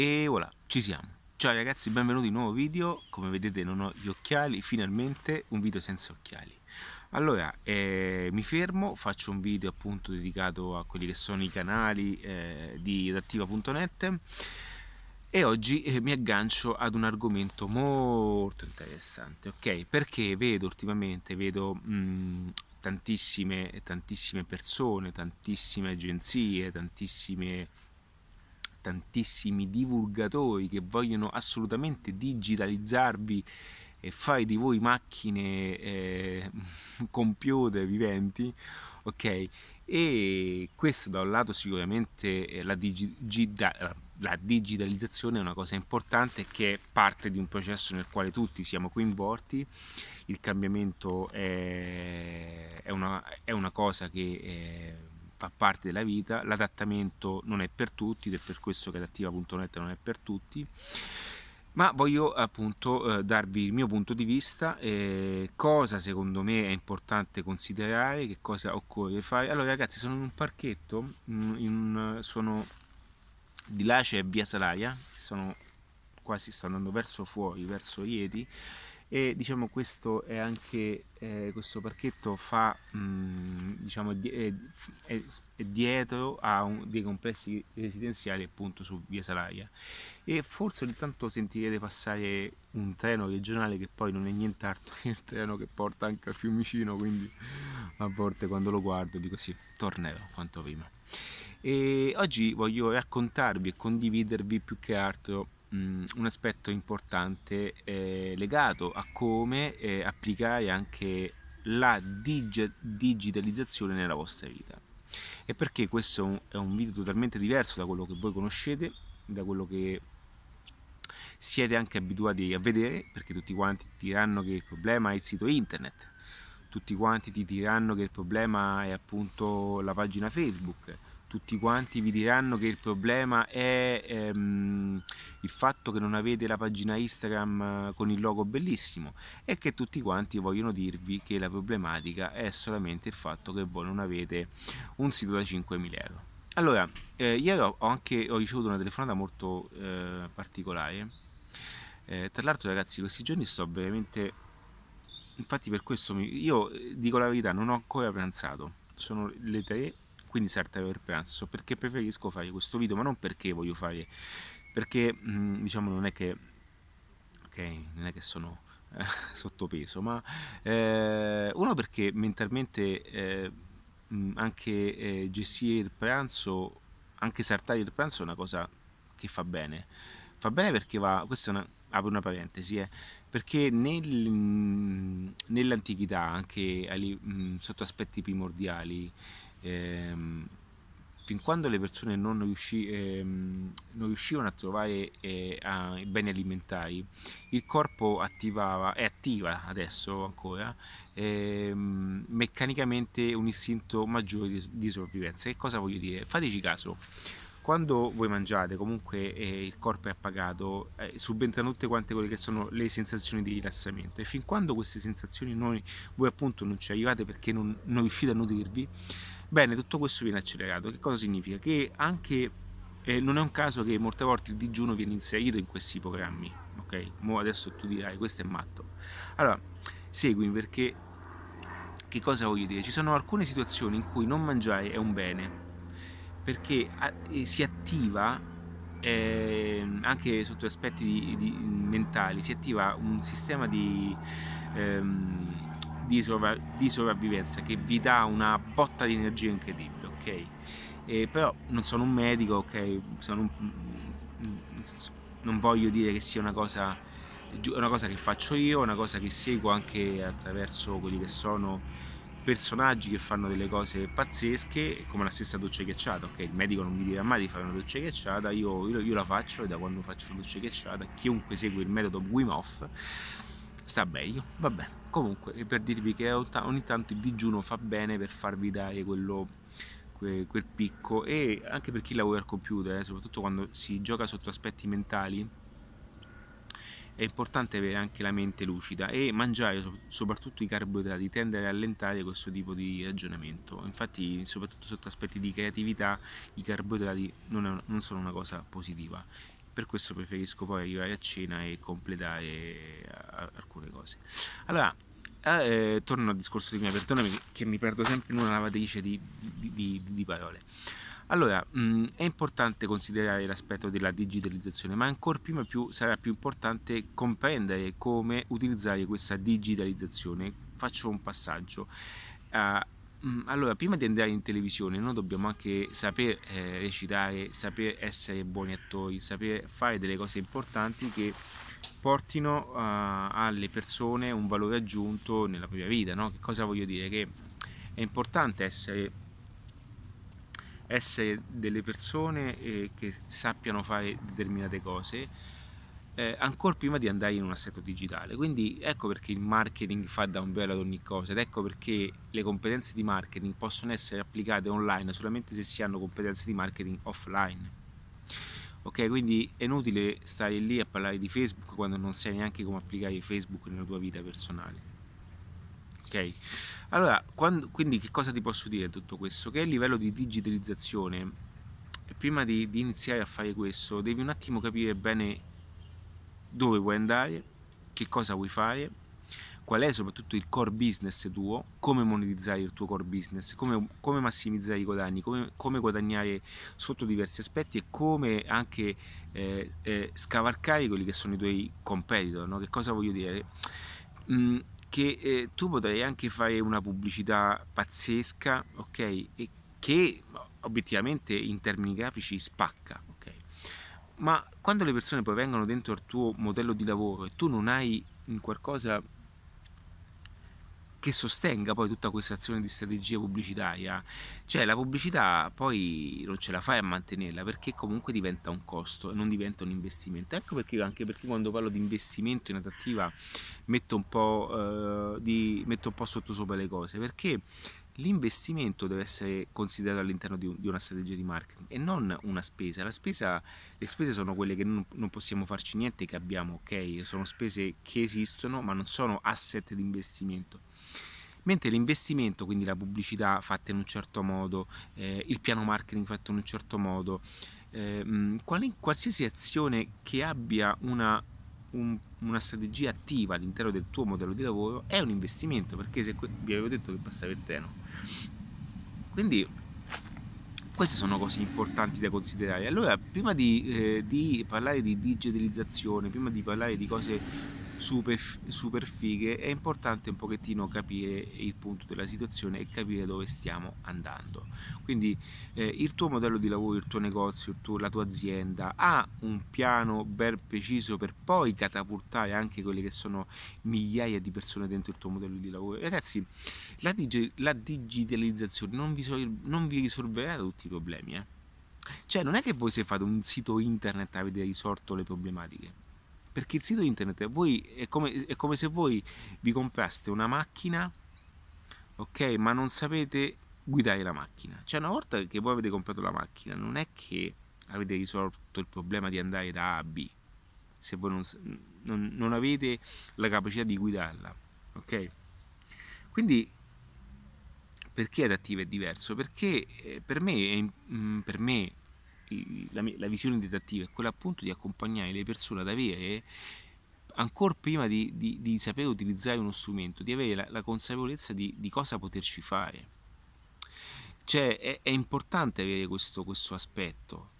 E voilà, ci siamo. Ciao ragazzi, benvenuti in un nuovo video. Come vedete non ho gli occhiali, finalmente un video senza occhiali. Allora, eh, mi fermo, faccio un video appunto dedicato a quelli che sono i canali eh, di adattiva.net e oggi eh, mi aggancio ad un argomento molto interessante, ok? Perché vedo ultimamente, vedo mh, tantissime, tantissime persone, tantissime agenzie, tantissime tantissimi divulgatori che vogliono assolutamente digitalizzarvi e fare di voi macchine eh, computer viventi, ok? E questo da un lato sicuramente la, digi- la digitalizzazione è una cosa importante che è parte di un processo nel quale tutti siamo coinvolti, il cambiamento è, è, una, è una, cosa che... È, fa parte della vita, l'adattamento non è per tutti ed è per questo che adattiva.net non è per tutti ma voglio appunto eh, darvi il mio punto di vista, eh, cosa secondo me è importante considerare, che cosa occorre fare. Allora ragazzi sono in un parchetto, mm, in, sono di là c'è via Salaria, sono quasi sto andando verso fuori, verso Ieti e diciamo questo è anche eh, questo parchetto fa mh, mm, diciamo è, è, è dietro a un, dei complessi residenziali appunto su via Salaria. E forse ogni tanto sentirete passare un treno regionale che poi non è nient'altro che il treno che porta anche a Fiumicino quindi a volte quando lo guardo dico sì tornerò quanto prima e oggi voglio raccontarvi e condividervi più che altro Un aspetto importante eh, legato a come eh, applicare anche la dig- digitalizzazione nella vostra vita. E perché questo è un, è un video totalmente diverso da quello che voi conoscete, da quello che siete anche abituati a vedere, perché tutti quanti ti diranno che il problema è il sito internet, tutti quanti ti diranno che il problema è appunto la pagina Facebook, tutti quanti vi diranno che il problema è ehm, il fatto che non avete la pagina Instagram eh, con il logo bellissimo e che tutti quanti vogliono dirvi che la problematica è solamente il fatto che voi non avete un sito da 5.000 euro. Allora, eh, ieri ho, anche, ho ricevuto una telefonata molto eh, particolare. Eh, tra l'altro ragazzi, questi giorni sto veramente... Infatti per questo mi, io eh, dico la verità, non ho ancora pranzato. Sono le 3 quindi serve per pranzo perché preferisco fare questo video ma non perché voglio fare perché mm, diciamo non è che ok non è che sono eh, sottopeso ma eh, uno perché mentalmente eh, mm, anche eh, gestire il pranzo anche saltare il pranzo è una cosa che fa bene. Fa bene perché va questa è una apro una parentesi eh, perché nel, mm, nell'antichità anche sotto aspetti primordiali ehm, fin quando le persone non, riusci, ehm, non riuscivano a trovare eh, a, i beni alimentari, il corpo attivava, e attiva adesso ancora, ehm, meccanicamente un istinto maggiore di, di sopravvivenza. Che cosa voglio dire? Fateci caso, quando voi mangiate comunque eh, il corpo è appagato eh, subentrano tutte quante quelle che sono le sensazioni di rilassamento e fin quando queste sensazioni noi, voi appunto non ci arrivate perché non, non riuscite a nutrirvi Bene, tutto questo viene accelerato. Che cosa significa? Che anche eh, non è un caso che molte volte il digiuno viene inserito in questi programmi. Ok? Mo adesso tu dirai, questo è matto. Allora, seguimi perché che cosa voglio dire? Ci sono alcune situazioni in cui non mangiare è un bene, perché eh, si attiva eh, anche sotto aspetti di, di, mentali, si attiva un sistema di ehm, di, sovra- di sopravvivenza che vi dà una botta di energia incredibile, ok? E però non sono un medico, ok? Sono un, non voglio dire che sia una cosa, una cosa che faccio io, una cosa che seguo anche attraverso quelli che sono personaggi che fanno delle cose pazzesche come la stessa doccia ghiacciata ok il medico non mi dirà mai di fare una doccia ghiacciata io, io, io la faccio e da quando faccio la doccia ghiacciata chiunque segue il metodo Wim Hof sta meglio. Vabbè Comunque, per dirvi che ogni tanto il digiuno fa bene per farvi dare quello, quel, quel picco. E anche per chi lavora al computer, eh, soprattutto quando si gioca sotto aspetti mentali, è importante avere anche la mente lucida e mangiare soprattutto i carboidrati tende a rallentare questo tipo di ragionamento. Infatti, soprattutto sotto aspetti di creatività, i carboidrati non, è, non sono una cosa positiva per questo preferisco poi arrivare a cena e completare eh, alcune cose. Allora, eh, torno al discorso di mia, perdonami che mi perdo sempre in una lavatrice di, di, di, di parole. Allora, mh, mm, è importante considerare l'aspetto della digitalizzazione, ma ancora prima più, sarà più importante comprendere come utilizzare questa digitalizzazione. Faccio un passaggio. Uh, allora, prima di andare in televisione, noi dobbiamo anche saper eh, recitare, saper essere buoni attori, saper fare delle cose importanti che portino uh, alle persone un valore aggiunto nella propria vita. No? Che cosa voglio dire? Che è importante essere, essere delle persone eh, che sappiano fare determinate cose eh, ancora prima di andare in un assetto digitale. Quindi ecco perché il marketing fa da un velo ad ogni cosa ed ecco perché le competenze di marketing possono essere applicate online solamente se si hanno competenze di marketing offline. Ok, quindi è inutile stare lì a parlare di Facebook quando non sai neanche come applicare Facebook nella tua vita personale. Ok, allora, quando, quindi che cosa ti posso dire tutto questo? Che a livello di digitalizzazione, prima di, di iniziare a fare questo, devi un attimo capire bene dove vuoi andare, che cosa vuoi fare, qual è soprattutto il core business tuo, come monetizzare il tuo core business, come, come massimizzare i guadagni, come, come, guadagnare sotto diversi aspetti e come anche eh, eh, scavalcare quelli che sono i tuoi competitor. No? Che cosa voglio dire? Mm, che eh, tu potrai anche fare una pubblicità pazzesca, ok? E che obiettivamente in termini grafici spacca, ma quando le persone poi vengono dentro il tuo modello di lavoro e tu non hai qualcosa che sostenga poi tutta questa azione di strategia pubblicitaria, cioè la pubblicità poi non ce la fai a mantenerla perché comunque diventa un costo e non diventa un investimento. Ecco perché anche perché quando parlo di investimento in adattiva metto un po', eh, di, metto un po' sotto sopra le cose perché l'investimento deve essere considerato all'interno di, un, di, una strategia di marketing e non una spesa. spesa. Le spese sono quelle che non, non, possiamo farci niente, che abbiamo, ok? Sono spese che esistono, ma non sono asset di investimento. Mentre l'investimento, quindi la pubblicità fatta in un certo modo, eh, il piano marketing fatto in un certo modo, eh, qualsiasi azione che abbia una un, una strategia attiva all'interno del tuo modello di lavoro è un investimento perché se vi avevo detto che basta il treno. Quindi queste sono cose importanti da considerare. Allora prima di, eh, di parlare di digitalizzazione prima di parlare di cose super, super fighe, è importante un pochettino capire il punto della situazione e capire dove stiamo andando. Quindi eh, il tuo modello di lavoro, il tuo negozio, il tuo, la tua azienda ha un piano ben preciso per poi catapultare anche quelle che sono migliaia di persone dentro il tuo modello di lavoro. Ragazzi, la, dig- la digitalizzazione non vi, so- non vi risolverà tutti i problemi. Eh? Cioè, non è che voi se fate un sito internet avete risolto le problematiche perché il sito internet è, come, è come se voi vi compraste una macchina ok ma non sapete guidare la macchina. Cioè una volta che voi avete comprato la macchina non è che avete risolto il problema di andare da A a B se voi non, non, non avete la capacità di guidarla ok? Quindi perché adattiva è diverso? Perché eh, per me, mm, per me la, la visione didattiva è quella appunto di accompagnare le persone ad avere ancora prima di, di, di, sapere utilizzare uno strumento, di avere la, la consapevolezza di, di, cosa poterci fare. Cioè è, è importante avere questo, questo aspetto,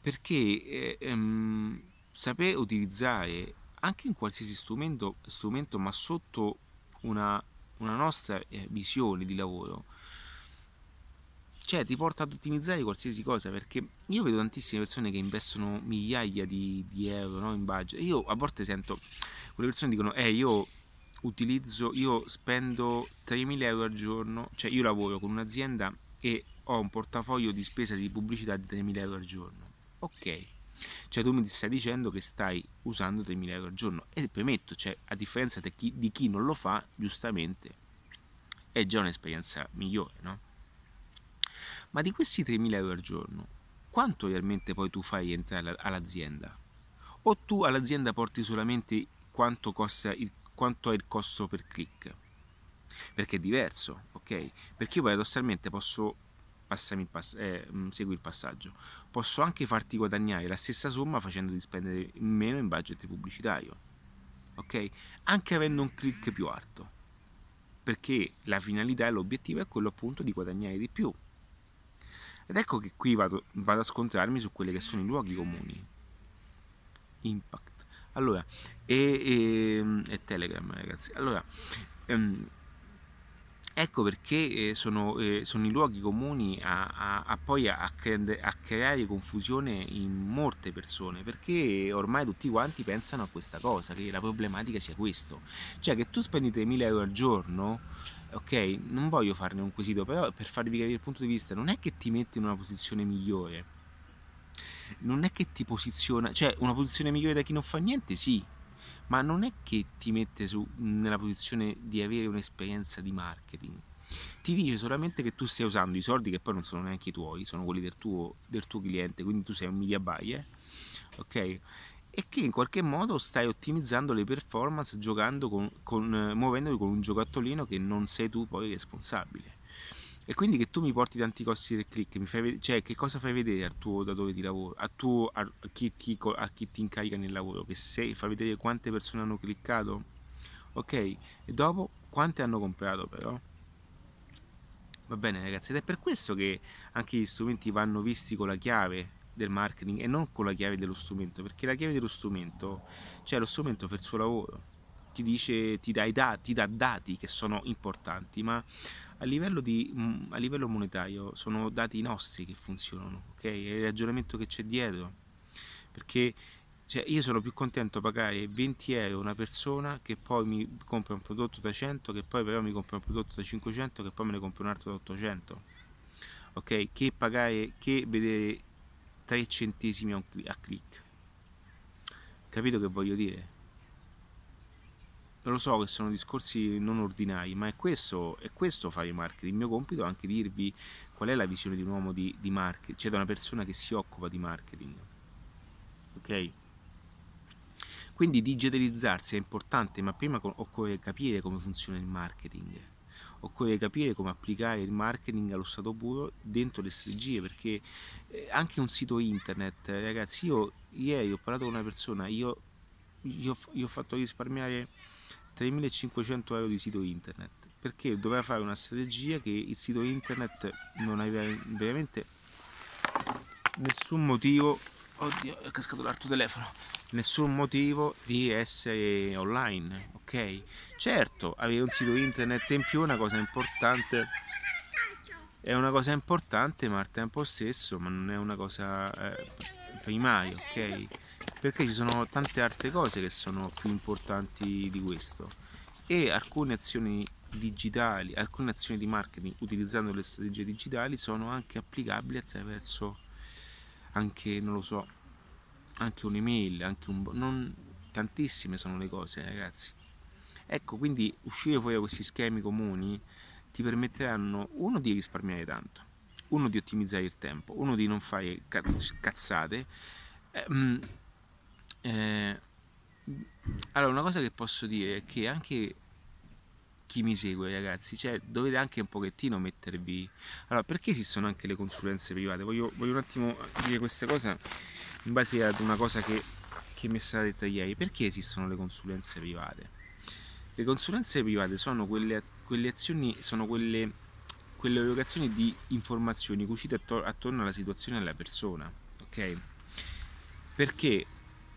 perché eh, ehm, sapere utilizzare anche in qualsiasi strumento, strumento ma sotto una, una nostra eh, visione di lavoro, cioè ti porta ad ottimizzare qualsiasi cosa perché io vedo tantissime persone che investono migliaia di, di euro no, in budget. Io a volte sento quelle persone dicono eh io utilizzo io spendo 3.000 euro al giorno cioè io lavoro con un'azienda e ho un portafoglio di spesa di pubblicità di 3.000 euro al giorno. Ok. Cioè tu mi stai dicendo che stai usando 3.000 euro al giorno. E premetto cioè a differenza di chi, di chi non lo fa giustamente è già un'esperienza migliore no? Ma di questi 3.000 euro al giorno, quanto realmente poi tu fai entrare all'azienda? O tu all'azienda porti solamente quanto, il, quanto è il costo per click? Perché è diverso, ok? Perché io paradossalmente posso passami il pass- eh, mm, segui il passaggio. Posso anche farti guadagnare la stessa somma facendoti spendere meno in budget pubblicitario. Ok? Anche avendo un click più alto. Perché la finalità e l'obiettivo è quello appunto di guadagnare di più. Ed ecco che qui vado, vado a scontrarmi su quelli che sono i luoghi comuni. Impact. Allora, e, e, e Telegram ragazzi. Allora, ehm, Ecco perché eh, sono, eh, sono, i luoghi comuni a, a, a poi a, a, creare confusione in molte persone, perché ormai tutti quanti pensano a questa cosa, che la problematica sia questo. Cioè che tu spendi 3.000 euro al giorno, ok, non voglio farne un quesito, però per farvi capire il punto di vista, non è che ti metti in una posizione migliore, non è che ti posiziona, cioè una posizione migliore da chi non fa niente, sì, ma non è che ti mette su, nella posizione di avere un'esperienza di marketing. Ti dice solamente che tu stai usando i soldi che poi non sono neanche i tuoi, sono quelli del tuo, del tuo cliente, quindi tu sei un media buyer, ok? E che in qualche modo stai ottimizzando le performance giocando con, con muovendoli con un giocattolino che non sei tu poi responsabile. E quindi che tu mi porti tanti costi del click, fai, cioè che cosa fai vedere al tuo datore di lavoro, a, tuo, a, chi ti, a chi ti incarica nel lavoro, che sei, fai vedere quante persone hanno cliccato, ok? E dopo quante hanno comprato però? Va bene ragazzi, ed è per questo che anche gli strumenti vanno visti con la chiave del marketing e non con la chiave dello strumento, perché la chiave dello strumento, cioè lo strumento fa il suo lavoro, ti dice, ti dà, dati, ti dà dati che sono importanti, ma a livello, di, mm, a livello monetario sono dati nostri che funzionano, ok? È il ragionamento che c'è dietro, perché cioè, io sono più contento a pagare 20 euro una persona che poi mi compra un prodotto da 100, che poi però mi compra un prodotto da 500, che poi me ne compra un altro da 800, ok? Che pagare, che vedere 3 centesimi a click. Capito che voglio dire? lo so che sono discorsi non ordinari, ma è questo, è questo fare marketing. Il mio compito è anche dirvi qual è la visione di un uomo di, di marketing, cioè da una persona che si occupa di marketing. Ok? Quindi digitalizzarsi è importante, ma prima occorre capire come funziona il marketing. Occorre capire come applicare il marketing allo stato puro dentro le strategie, perché eh, anche un sito internet, ragazzi, io ieri ho parlato con una persona, io, io, io ho fatto risparmiare 3.500 euro di sito internet perché doveva fare una strategia che il sito internet non aveva veramente nessun motivo. Oddio è cascato l'altro telefono nessun motivo di essere online ok? Certo avere un sito internet in più è una cosa importante. È una cosa importante ma al tempo stesso ma non è una cosa eh, primaria ok? Perché ci sono tante altre cose che sono più importanti di questo. E alcune azioni digitali, alcune azioni di marketing utilizzando le strategie digitali sono anche applicabili attraverso anche, non lo so, anche un'email, anche un... Non, tantissime sono le cose ragazzi. Ecco, quindi uscire fuori da questi schemi comuni ti permetteranno uno di risparmiare tanto, uno di ottimizzare il tempo, uno di non fare cazzate. Eh, eh, allora, una cosa che posso dire è che anche chi mi segue, ragazzi, cioè dovete anche un pochettino mettervi. Allora, perché esistono anche le consulenze private? Voglio, voglio un attimo dire questa cosa in base ad una cosa che, che mi è stata detta ieri. Perché esistono le consulenze private? Le consulenze private sono quelle, quelle azioni, sono quelle, quelle erogazioni di informazioni cucite attorno alla situazione della persona, ok? Perché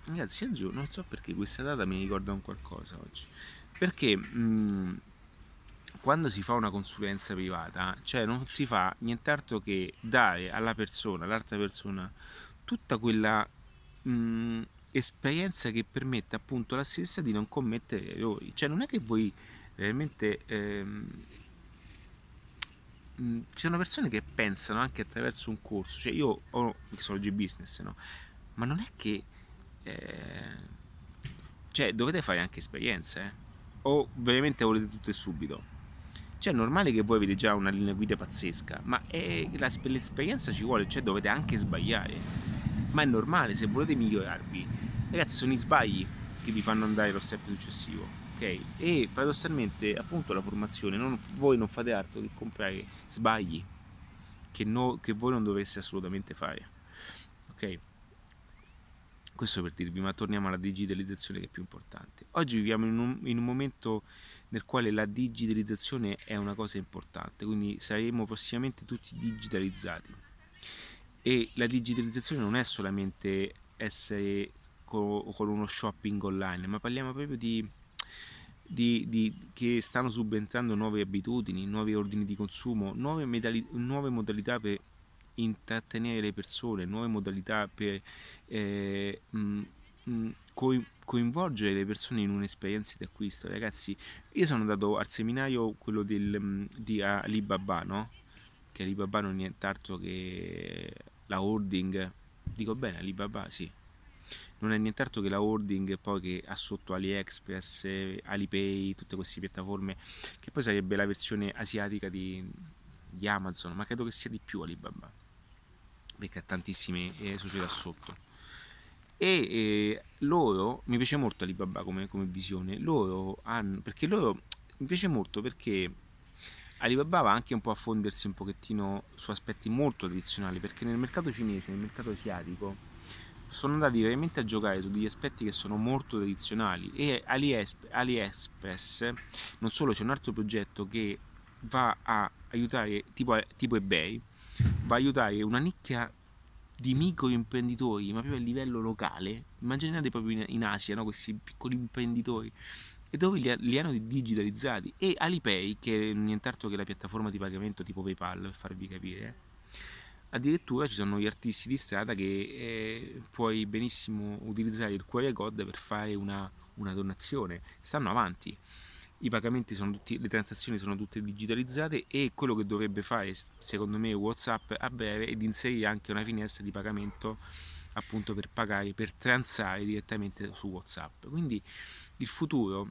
Ragazzi, non so perché questa data mi ricorda un qualcosa oggi. Perché mh, mm, quando si fa una consulenza privata, cioè non si fa nient'altro che dare alla persona, all'altra persona, tutta quella mh, mm, esperienza che permette appunto alla stessa di non commettere errori. Cioè non è che voi veramente... Ehm, mm, ci sono persone che pensano anche attraverso un corso, cioè io ho Mixology Business, no? Ma non è che eh, cioè dovete fare anche esperienze eh? o veramente volete tutto e subito cioè è normale che voi avete già una linea guida pazzesca ma è, la, l'esperienza ci vuole cioè dovete anche sbagliare ma è normale se volete migliorarvi ragazzi sono i sbagli che vi fanno andare allo step successivo ok e paradossalmente appunto la formazione non, voi non fate altro che comprare sbagli che, no, che voi non dovreste assolutamente fare. Ok? Questo per dirvi, ma torniamo alla digitalizzazione che è più importante. Oggi viviamo in un, in un momento nel quale la digitalizzazione è una cosa importante, quindi saremo prossimamente tutti digitalizzati. E la digitalizzazione non è solamente essere con, uno shopping online, ma parliamo proprio di, di, di, che stanno subentrando nuove abitudini, nuovi ordini di consumo, nuove, medali, nuove modalità per intrattenere le persone, nuove modalità per eh, mh, mm, mh, mm, coinvolgere le persone in un'esperienza di acquisto. Ragazzi, io sono andato al seminario, quello del, mm, di Alibaba, no? Che Alibaba non è nient'altro che la holding, dico bene, Alibaba, sì. Non è nient'altro che la holding poi che ha sotto AliExpress, Alipay, tutte queste piattaforme, che poi sarebbe la versione asiatica di, di Amazon, ma credo che sia di più Alibaba perché ha tantissime eh, società sotto e loro mi piace molto Alibaba come, come visione. Loro hanno perché loro mi piace molto perché Alibaba va anche un po' a fondersi un pochettino su aspetti molto tradizionali perché nel mercato cinese, nel mercato asiatico sono andati veramente a giocare su degli aspetti che sono molto tradizionali. E AliExpress non solo c'è un altro progetto che va a aiutare tipo, tipo eBay va a aiutare una nicchia di micro imprenditori, ma proprio a livello locale. Immaginate proprio in, in Asia, no? questi piccoli imprenditori, e dove li, li, hanno digitalizzati. E Alipay, che è nient'altro che la piattaforma di pagamento tipo PayPal, per farvi capire, addirittura ci sono gli artisti di strada che eh, puoi benissimo utilizzare il QR code per fare una, una donazione. Stanno avanti i pagamenti sono tutti, le transazioni sono tutte digitalizzate e quello che dovrebbe fare secondo me Whatsapp a breve è di inserire anche una finestra di pagamento appunto per pagare, per transare direttamente su Whatsapp. Quindi il futuro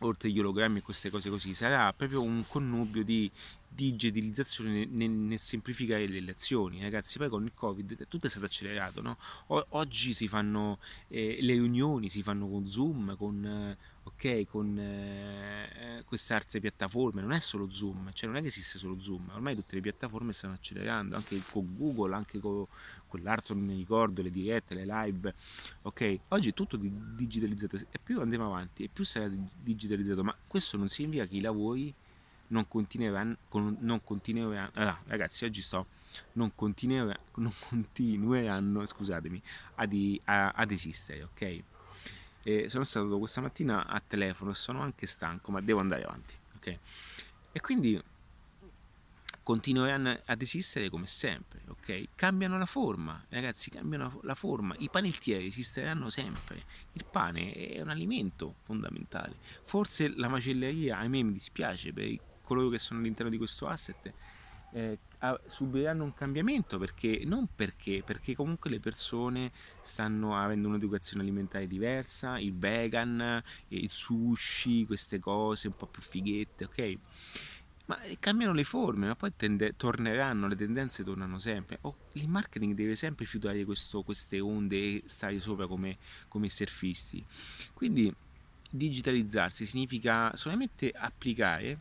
oltre agli ologrammi e queste cose così, sarà proprio un connubio di digitalizzazione nel, nel, semplificare le lezioni. Ragazzi, poi con il Covid tutto è stato accelerato, no? O, oggi si fanno eh, le riunioni, si fanno con Zoom, con, eh, ok, con eh, queste altre piattaforme, non è solo Zoom, cioè non è che esiste solo Zoom, ormai tutte le piattaforme stanno accelerando, anche con Google, anche con quell'altro non mi ricordo, le dirette, le live, ok? Oggi è tutto digitalizzato e più andiamo avanti e più sarà digitalizzato, ma questo non significa che i lavori non continueranno, non continueranno ah, ragazzi oggi sto, non continueranno, non continueranno scusatemi, ad, ad esistere, ok? E sono stato questa mattina a telefono sono anche stanco, ma devo andare avanti, ok? E quindi continueranno ad esistere come sempre, ok? Cambiano la forma, ragazzi, cambiano la forma. I panettieri esisteranno sempre. Il pane è un alimento fondamentale. Forse la macelleria, ahimè, mi dispiace per coloro che sono all'interno di questo asset, eh, subiranno un cambiamento perché non perché perché comunque le persone stanno avendo un'educazione alimentare diversa il vegan il sushi queste cose un po' più fighette ok ma cambiano le forme, ma poi tende, torneranno, le tendenze tornano sempre. Oh, il marketing deve sempre fiutare queste onde e stare sopra come, come surfisti. Quindi digitalizzarsi significa solamente applicare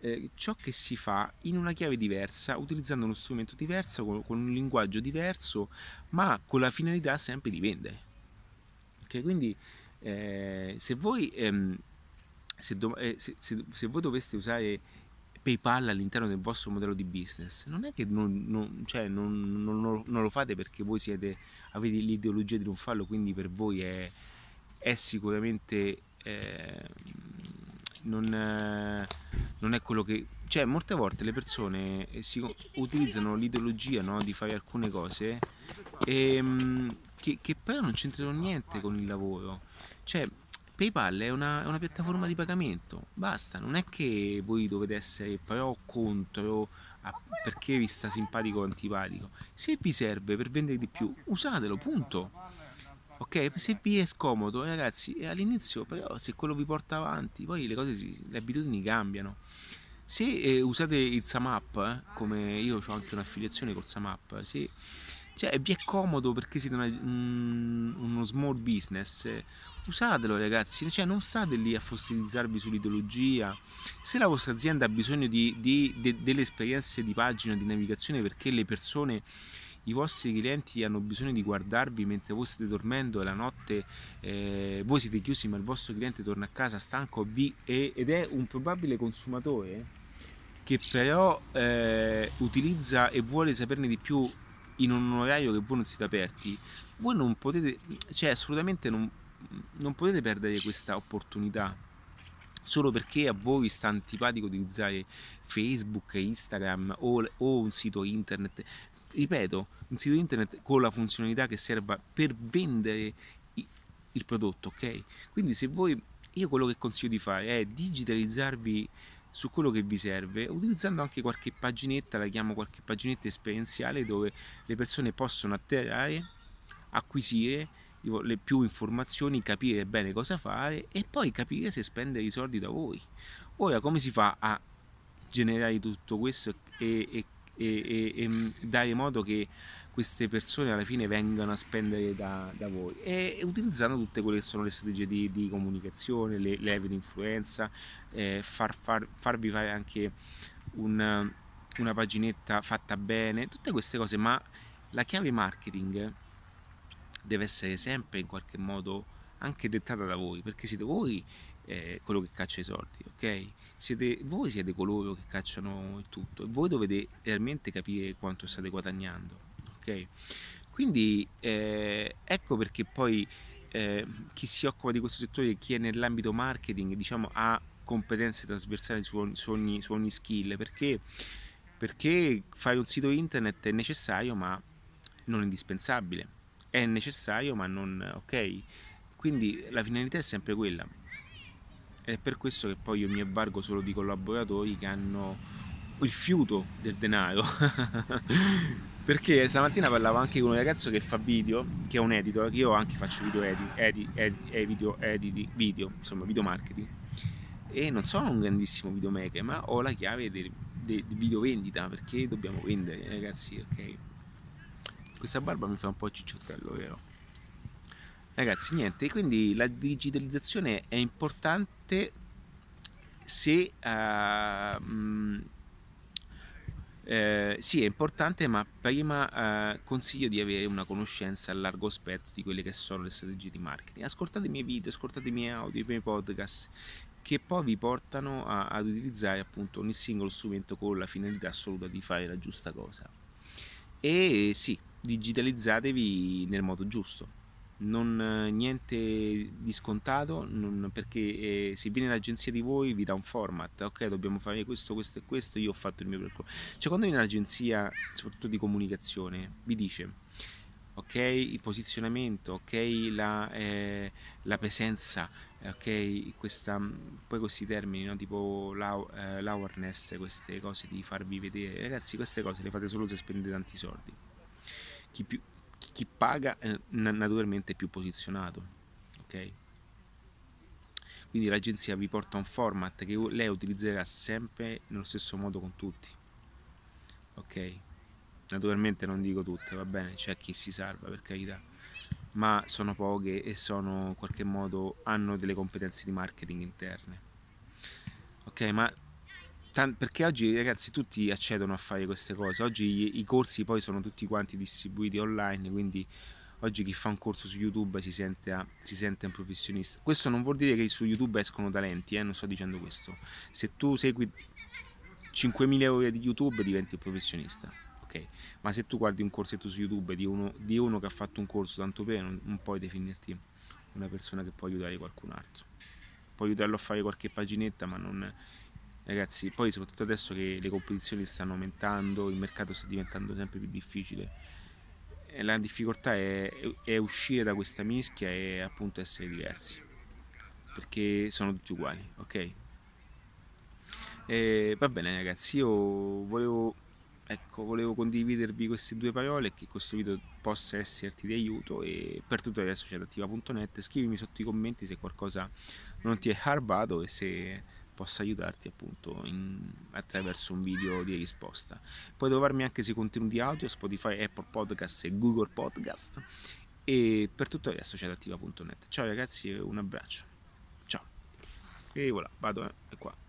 eh, ciò che si fa in una chiave diversa, utilizzando uno strumento diverso, con, con un linguaggio diverso, ma con la finalità sempre di vendere. Okay? Quindi eh, se voi... Ehm, se, do, eh, se, se, se, voi doveste usare PayPal all'interno del vostro modello di business, non è che non, non, cioè non, non lo fate perché voi siete, avete l'ideologia di non farlo, quindi per voi è, è sicuramente eh, non, non, è quello che... Cioè, molte volte le persone si, utilizzano l'ideologia no, di fare alcune cose e, ehm, che, che però non c'entrano niente con il lavoro. Cioè, PayPal è una, è una, piattaforma di pagamento, basta, non è che voi dovete essere pro o contro a, perché vi sta simpatico o antipatico. Se vi serve per vendere di più, usatelo, punto. Ok, se vi è scomodo, ragazzi, all'inizio però se quello vi porta avanti, poi le cose, le abitudini cambiano. Se eh, usate il Samap, eh, come io ho anche un'affiliazione col Samap, se cioè vi è comodo perché siete una, un, uno small business usatelo ragazzi. Cioè non state lì a fossilizzarvi sull'ideologia. Se la vostra azienda ha bisogno di, di, de, delle esperienze di pagina di navigazione perché le persone i vostri clienti hanno bisogno di guardarvi mentre voi state dormendo e la notte eh, voi siete chiusi ma il vostro cliente torna a casa stanco vi, e, ed è un probabile consumatore che però eh, utilizza e vuole saperne di più in un orario che voi non siete aperti, voi non potete, cioè assolutamente non, non potete perdere questa opportunità solo perché a voi sta antipatico utilizzare Facebook, Instagram o, o, un sito internet. Ripeto, un sito internet con la funzionalità che serva per vendere il prodotto, ok? Quindi se voi, io quello che consiglio di fare è digitalizzarvi su quello che vi serve, utilizzando anche qualche paginetta, la chiamo qualche paginetta esperienziale dove le persone possono atterrare, acquisire le più informazioni, capire bene cosa fare e poi capire se spendere i soldi da voi. Ora come si fa a generare tutto questo e, e, e, e dare modo che queste persone alla fine vengano a spendere da, da voi e, utilizzando tutte quelle che sono le strategie di, di comunicazione, le leve di influenza, eh, far, far, farvi fare anche un, una paginetta fatta bene, tutte queste cose, ma la chiave marketing deve essere sempre in qualche modo anche dettata da voi, perché siete voi eh, quello che caccia i soldi, ok? Siete, voi siete coloro che cacciano il tutto e voi dovete realmente capire quanto state guadagnando ok? Quindi eh, ecco perché poi eh, chi si occupa di questo settore, chi è nell'ambito marketing, diciamo, ha competenze trasversali su ogni, su ogni, su ogni skill, perché, perché fare un sito internet è necessario ma non indispensabile, è necessario ma non ok. Quindi la finalità è sempre quella. È per questo che poi io mi avvargo solo di collaboratori che hanno il fiuto del denaro Perché stamattina parlavo anche con un ragazzo che fa video, che è un editor, io anche faccio video edit, edit, edit, video, edit, video, insomma video marketing. E non sono un grandissimo videomaker, ma ho la chiave di video vendita, perché dobbiamo vendere, ragazzi, ok? Questa barba mi fa un po' cicciottello, vero? Ragazzi, niente, quindi la digitalizzazione è importante se uh, eh, sì, è importante, ma prima eh, consiglio di avere una conoscenza a largo spettro di quelle che sono le strategie di marketing. Ascoltate i miei video, ascoltate i miei audio, i miei podcast, che poi vi portano a, ad utilizzare appunto ogni singolo strumento con la finalità assoluta di fare la giusta cosa. E sì, digitalizzatevi nel modo giusto. Non eh, niente di scontato non, perché eh, se viene l'agenzia di voi vi dà un format ok dobbiamo fare questo questo e questo io ho fatto il mio percorso. Cioè quando viene l'agenzia soprattutto di comunicazione vi dice ok il posizionamento ok la, eh, la presenza ok questa poi questi termini no? tipo eh, l'awareness queste cose di farvi vedere. Ragazzi queste cose le fate solo se spendete tanti soldi chi più, chi paga è naturalmente più posizionato ok? Quindi l'agenzia vi porta un format che lei utilizzerà sempre nello stesso modo con tutti ok? Naturalmente non dico tutte va bene c'è chi si salva per carità ma sono poche e sono in qualche modo hanno delle competenze di marketing interne ok? Ma perché oggi ragazzi tutti accedono a fare queste cose, oggi i, corsi poi sono tutti quanti distribuiti online, quindi oggi chi fa un corso su YouTube si sente, a, si sente un professionista. Questo non vuol dire che su YouTube escono talenti, eh, non sto dicendo questo. Se tu segui 5.000 ore di YouTube diventi un professionista, ok? Ma se tu guardi un corsetto su YouTube di uno, di uno che ha fatto un corso tanto per non, non puoi definirti una persona che può aiutare qualcun altro. Puoi aiutarlo a fare qualche paginetta, ma non ragazzi poi soprattutto adesso che le competizioni stanno aumentando il mercato sta diventando sempre più difficile la difficoltà è, è uscire da questa mischia e appunto essere diversi perché sono tutti uguali ok? E, va bene ragazzi io volevo ecco volevo condividervi queste due parole che questo video possa esserti di aiuto e per tutorial societattiva.net scrivimi sotto i commenti se qualcosa non ti è harbato e se possa aiutarti appunto in, attraverso un video di risposta. Puoi trovarmi anche sui contenuti audio, Spotify, Apple Podcast e Google Podcast e per tutto il resto c'è attiva.net. Ciao ragazzi un abbraccio. Ciao. E voilà, vado eh, qua.